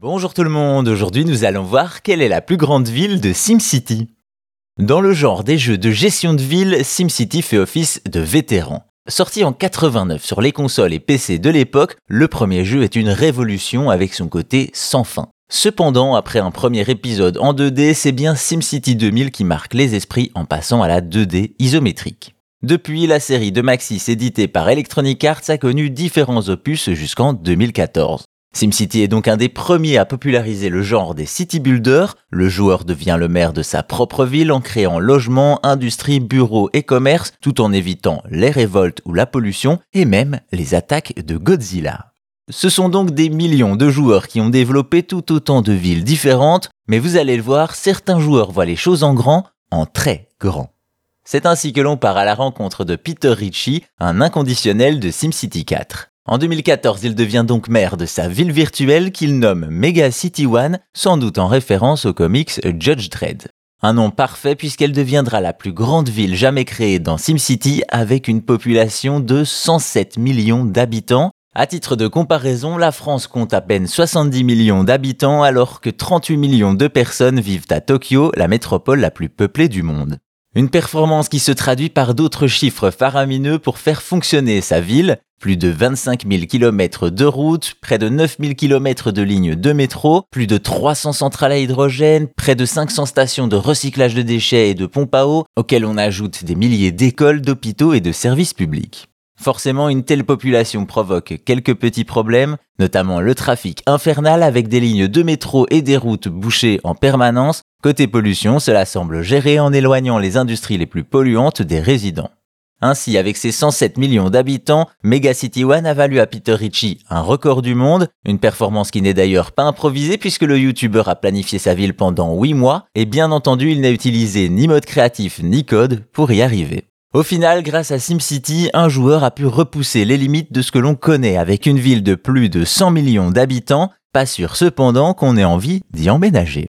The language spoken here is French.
Bonjour tout le monde, aujourd'hui nous allons voir quelle est la plus grande ville de SimCity. Dans le genre des jeux de gestion de ville, SimCity fait office de vétéran. Sorti en 89 sur les consoles et PC de l'époque, le premier jeu est une révolution avec son côté sans fin. Cependant, après un premier épisode en 2D, c'est bien SimCity 2000 qui marque les esprits en passant à la 2D isométrique. Depuis, la série de Maxis éditée par Electronic Arts a connu différents opus jusqu'en 2014. SimCity est donc un des premiers à populariser le genre des city builders. Le joueur devient le maire de sa propre ville en créant logements, industries, bureaux et commerces tout en évitant les révoltes ou la pollution et même les attaques de Godzilla. Ce sont donc des millions de joueurs qui ont développé tout autant de villes différentes, mais vous allez le voir, certains joueurs voient les choses en grand, en très grand. C'est ainsi que l'on part à la rencontre de Peter Ritchie, un inconditionnel de SimCity 4. En 2014, il devient donc maire de sa ville virtuelle qu'il nomme Mega City One, sans doute en référence au comics Judge Dredd. Un nom parfait puisqu'elle deviendra la plus grande ville jamais créée dans SimCity avec une population de 107 millions d'habitants. À titre de comparaison, la France compte à peine 70 millions d'habitants alors que 38 millions de personnes vivent à Tokyo, la métropole la plus peuplée du monde. Une performance qui se traduit par d'autres chiffres faramineux pour faire fonctionner sa ville, plus de 25 000 km de routes, près de 9 000 km de lignes de métro, plus de 300 centrales à hydrogène, près de 500 stations de recyclage de déchets et de pompes à eau, auxquelles on ajoute des milliers d'écoles, d'hôpitaux et de services publics. Forcément, une telle population provoque quelques petits problèmes, notamment le trafic infernal avec des lignes de métro et des routes bouchées en permanence. Côté pollution, cela semble gérer en éloignant les industries les plus polluantes des résidents. Ainsi, avec ses 107 millions d'habitants, Megacity One a valu à Peter Ritchie un record du monde, une performance qui n'est d'ailleurs pas improvisée puisque le youtubeur a planifié sa ville pendant 8 mois, et bien entendu il n'a utilisé ni mode créatif ni code pour y arriver. Au final, grâce à SimCity, un joueur a pu repousser les limites de ce que l'on connaît avec une ville de plus de 100 millions d'habitants, pas sûr cependant qu'on ait envie d'y emménager.